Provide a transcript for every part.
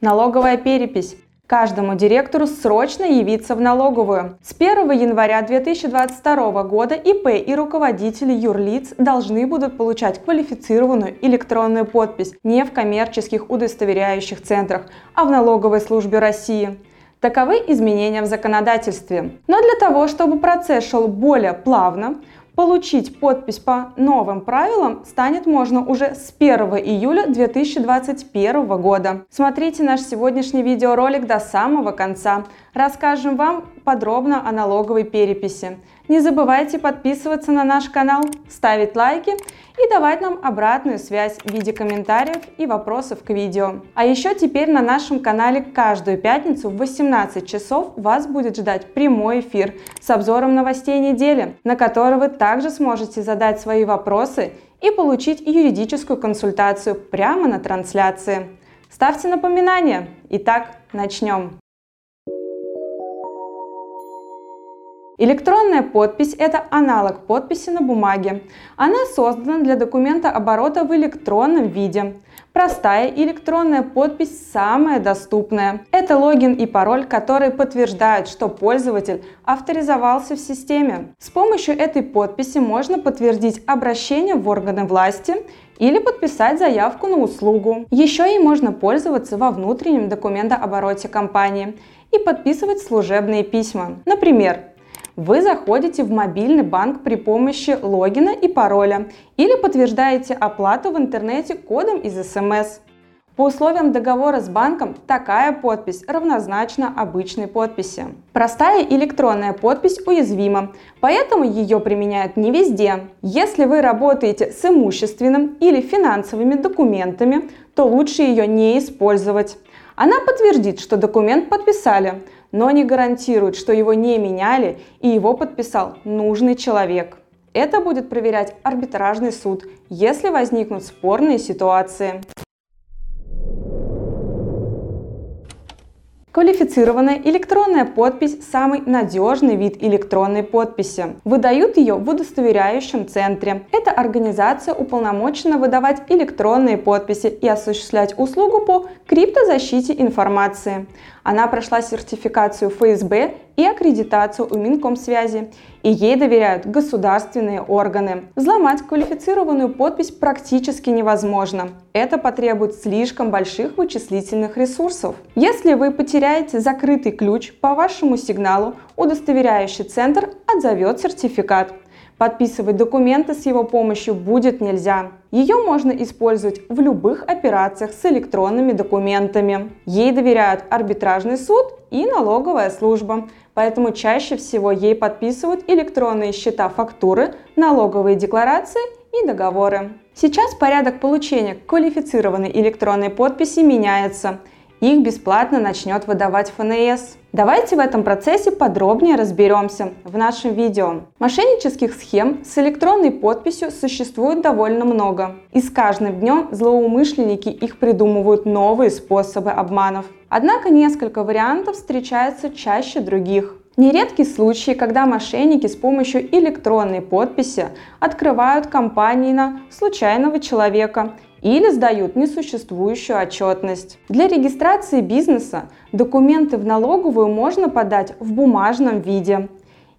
Налоговая перепись. Каждому директору срочно явиться в налоговую. С 1 января 2022 года ИП и руководители юрлиц должны будут получать квалифицированную электронную подпись не в коммерческих удостоверяющих центрах, а в налоговой службе России. Таковы изменения в законодательстве. Но для того, чтобы процесс шел более плавно, Получить подпись по новым правилам станет можно уже с 1 июля 2021 года. Смотрите наш сегодняшний видеоролик до самого конца. Расскажем вам подробно о налоговой переписи. Не забывайте подписываться на наш канал, ставить лайки и давать нам обратную связь в виде комментариев и вопросов к видео. А еще теперь на нашем канале каждую пятницу в 18 часов вас будет ждать прямой эфир с обзором новостей недели, на который вы также сможете задать свои вопросы и получить юридическую консультацию прямо на трансляции. Ставьте напоминания. Итак, начнем. Электронная подпись – это аналог подписи на бумаге. Она создана для документа оборота в электронном виде. Простая электронная подпись самая доступная. Это логин и пароль, которые подтверждают, что пользователь авторизовался в системе. С помощью этой подписи можно подтвердить обращение в органы власти или подписать заявку на услугу. Еще ей можно пользоваться во внутреннем документообороте компании и подписывать служебные письма. Например, вы заходите в мобильный банк при помощи логина и пароля или подтверждаете оплату в интернете кодом из СМС. По условиям договора с банком такая подпись равнозначна обычной подписи. Простая электронная подпись уязвима, поэтому ее применяют не везде. Если вы работаете с имущественным или финансовыми документами, то лучше ее не использовать. Она подтвердит, что документ подписали, но не гарантирует, что его не меняли и его подписал нужный человек. Это будет проверять арбитражный суд, если возникнут спорные ситуации. Квалифицированная электронная подпись – самый надежный вид электронной подписи. Выдают ее в удостоверяющем центре. Это организация уполномочена выдавать электронные подписи и осуществлять услугу по криптозащите информации. Она прошла сертификацию ФСБ и аккредитацию у Минкомсвязи, и ей доверяют государственные органы. Взломать квалифицированную подпись практически невозможно. Это потребует слишком больших вычислительных ресурсов. Если вы потеряете закрытый ключ по вашему сигналу, удостоверяющий центр отзовет сертификат. Подписывать документы с его помощью будет нельзя. Ее можно использовать в любых операциях с электронными документами. Ей доверяют арбитражный суд и налоговая служба, поэтому чаще всего ей подписывают электронные счета фактуры, налоговые декларации и договоры. Сейчас порядок получения квалифицированной электронной подписи меняется – их бесплатно начнет выдавать ФНС. Давайте в этом процессе подробнее разберемся в нашем видео. Мошеннических схем с электронной подписью существует довольно много. И с каждым днем злоумышленники их придумывают новые способы обманов. Однако несколько вариантов встречаются чаще других. Нередки случаи, когда мошенники с помощью электронной подписи открывают компании на случайного человека или сдают несуществующую отчетность. Для регистрации бизнеса документы в налоговую можно подать в бумажном виде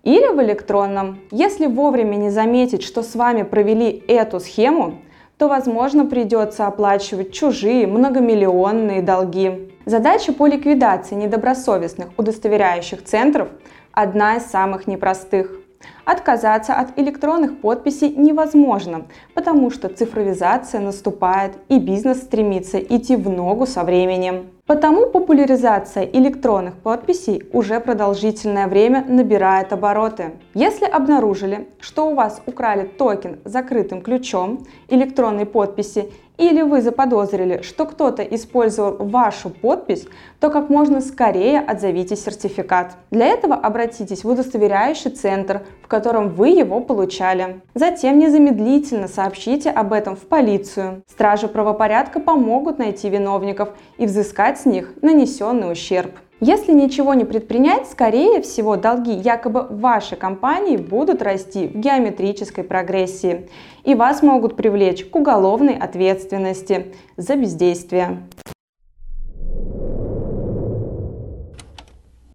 или в электронном. Если вовремя не заметить, что с вами провели эту схему, то, возможно, придется оплачивать чужие многомиллионные долги. Задача по ликвидации недобросовестных удостоверяющих центров одна из самых непростых. Отказаться от электронных подписей невозможно, потому что цифровизация наступает и бизнес стремится идти в ногу со временем. Потому популяризация электронных подписей уже продолжительное время набирает обороты. Если обнаружили, что у вас украли токен закрытым ключом электронной подписи или вы заподозрили, что кто-то использовал вашу подпись, то как можно скорее отзовите сертификат. Для этого обратитесь в удостоверяющий центр, в котором вы его получали. Затем незамедлительно сообщите об этом в полицию. Стражи правопорядка помогут найти виновников и взыскать с них нанесенный ущерб. Если ничего не предпринять, скорее всего, долги якобы вашей компании будут расти в геометрической прогрессии, и вас могут привлечь к уголовной ответственности за бездействие.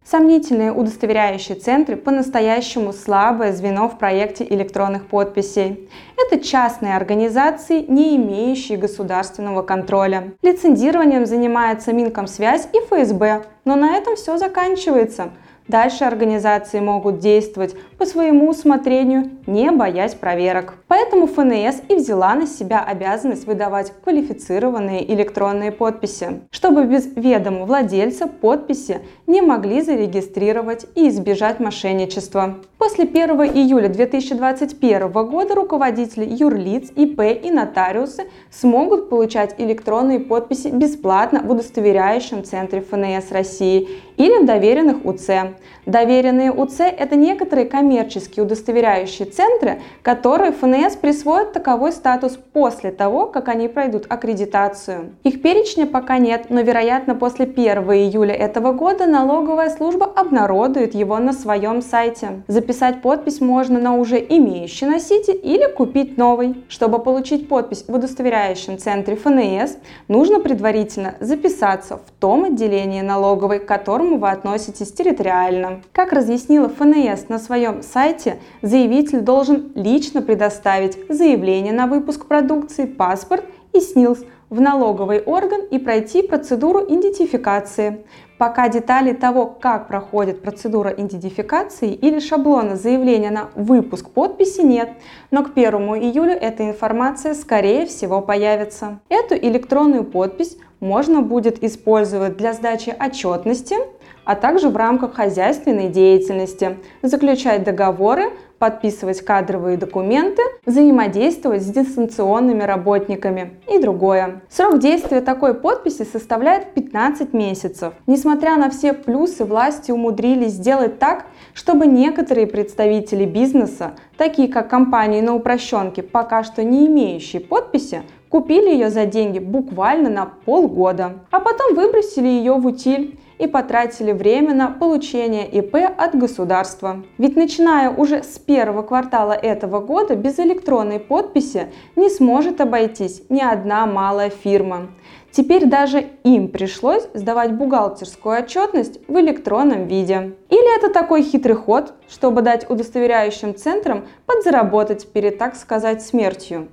Сомнительные удостоверяющие центры по-настоящему слабое звено в проекте электронных подписей. Это частные организации, не имеющие государственного контроля. Лицензированием занимается Минкомсвязь и ФСБ, но на этом все заканчивается – Дальше организации могут действовать по своему усмотрению, не боясь проверок. Поэтому ФНС и взяла на себя обязанность выдавать квалифицированные электронные подписи, чтобы без ведома владельца подписи не могли зарегистрировать и избежать мошенничества. После 1 июля 2021 года руководители юрлиц, ИП и нотариусы смогут получать электронные подписи бесплатно в удостоверяющем центре ФНС России или в доверенных УЦ. Доверенные УЦ – это некоторые коммерческие удостоверяющие центры, которые ФНС присвоят таковой статус после того, как они пройдут аккредитацию. Их перечня пока нет, но, вероятно, после 1 июля этого года налоговая служба обнародует его на своем сайте. Записать подпись можно на уже имеющий носитель или купить новый. Чтобы получить подпись в удостоверяющем центре ФНС, нужно предварительно записаться в том отделении налоговой, к которому вы относитесь территориально. Как разъяснила ФНС на своем сайте, заявитель должен лично предоставить заявление на выпуск продукции, паспорт и СНИЛС в налоговый орган и пройти процедуру идентификации. Пока деталей того, как проходит процедура идентификации или шаблона заявления на выпуск подписи нет, но к 1 июля эта информация скорее всего появится. Эту электронную подпись можно будет использовать для сдачи отчетности, а также в рамках хозяйственной деятельности, заключать договоры, подписывать кадровые документы, взаимодействовать с дистанционными работниками и другое. Срок действия такой подписи составляет 15 месяцев. Несмотря на все плюсы, власти умудрились сделать так, чтобы некоторые представители бизнеса, такие как компании на упрощенке, пока что не имеющие подписи, купили ее за деньги буквально на полгода, а потом выбросили ее в утиль и потратили время на получение ИП от государства. Ведь начиная уже с первого квартала этого года без электронной подписи не сможет обойтись ни одна малая фирма. Теперь даже им пришлось сдавать бухгалтерскую отчетность в электронном виде. Или это такой хитрый ход, чтобы дать удостоверяющим центрам подзаработать перед, так сказать, смертью.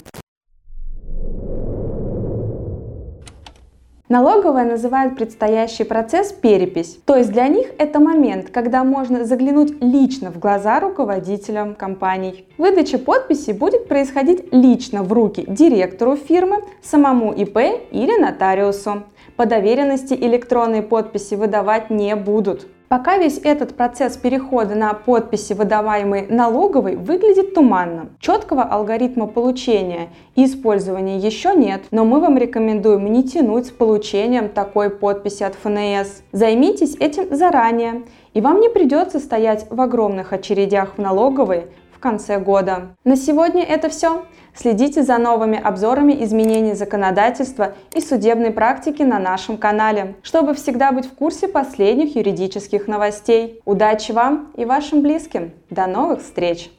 Налоговая называет предстоящий процесс перепись. То есть для них это момент, когда можно заглянуть лично в глаза руководителям компаний. Выдача подписи будет происходить лично в руки директору фирмы, самому ИП или нотариусу. По доверенности электронные подписи выдавать не будут. Пока весь этот процесс перехода на подписи, выдаваемые налоговой, выглядит туманно. Четкого алгоритма получения и использования еще нет, но мы вам рекомендуем не тянуть с получением такой подписи от ФНС. Займитесь этим заранее, и вам не придется стоять в огромных очередях в налоговой конце года. На сегодня это все. Следите за новыми обзорами изменений законодательства и судебной практики на нашем канале, чтобы всегда быть в курсе последних юридических новостей. Удачи вам и вашим близким! До новых встреч!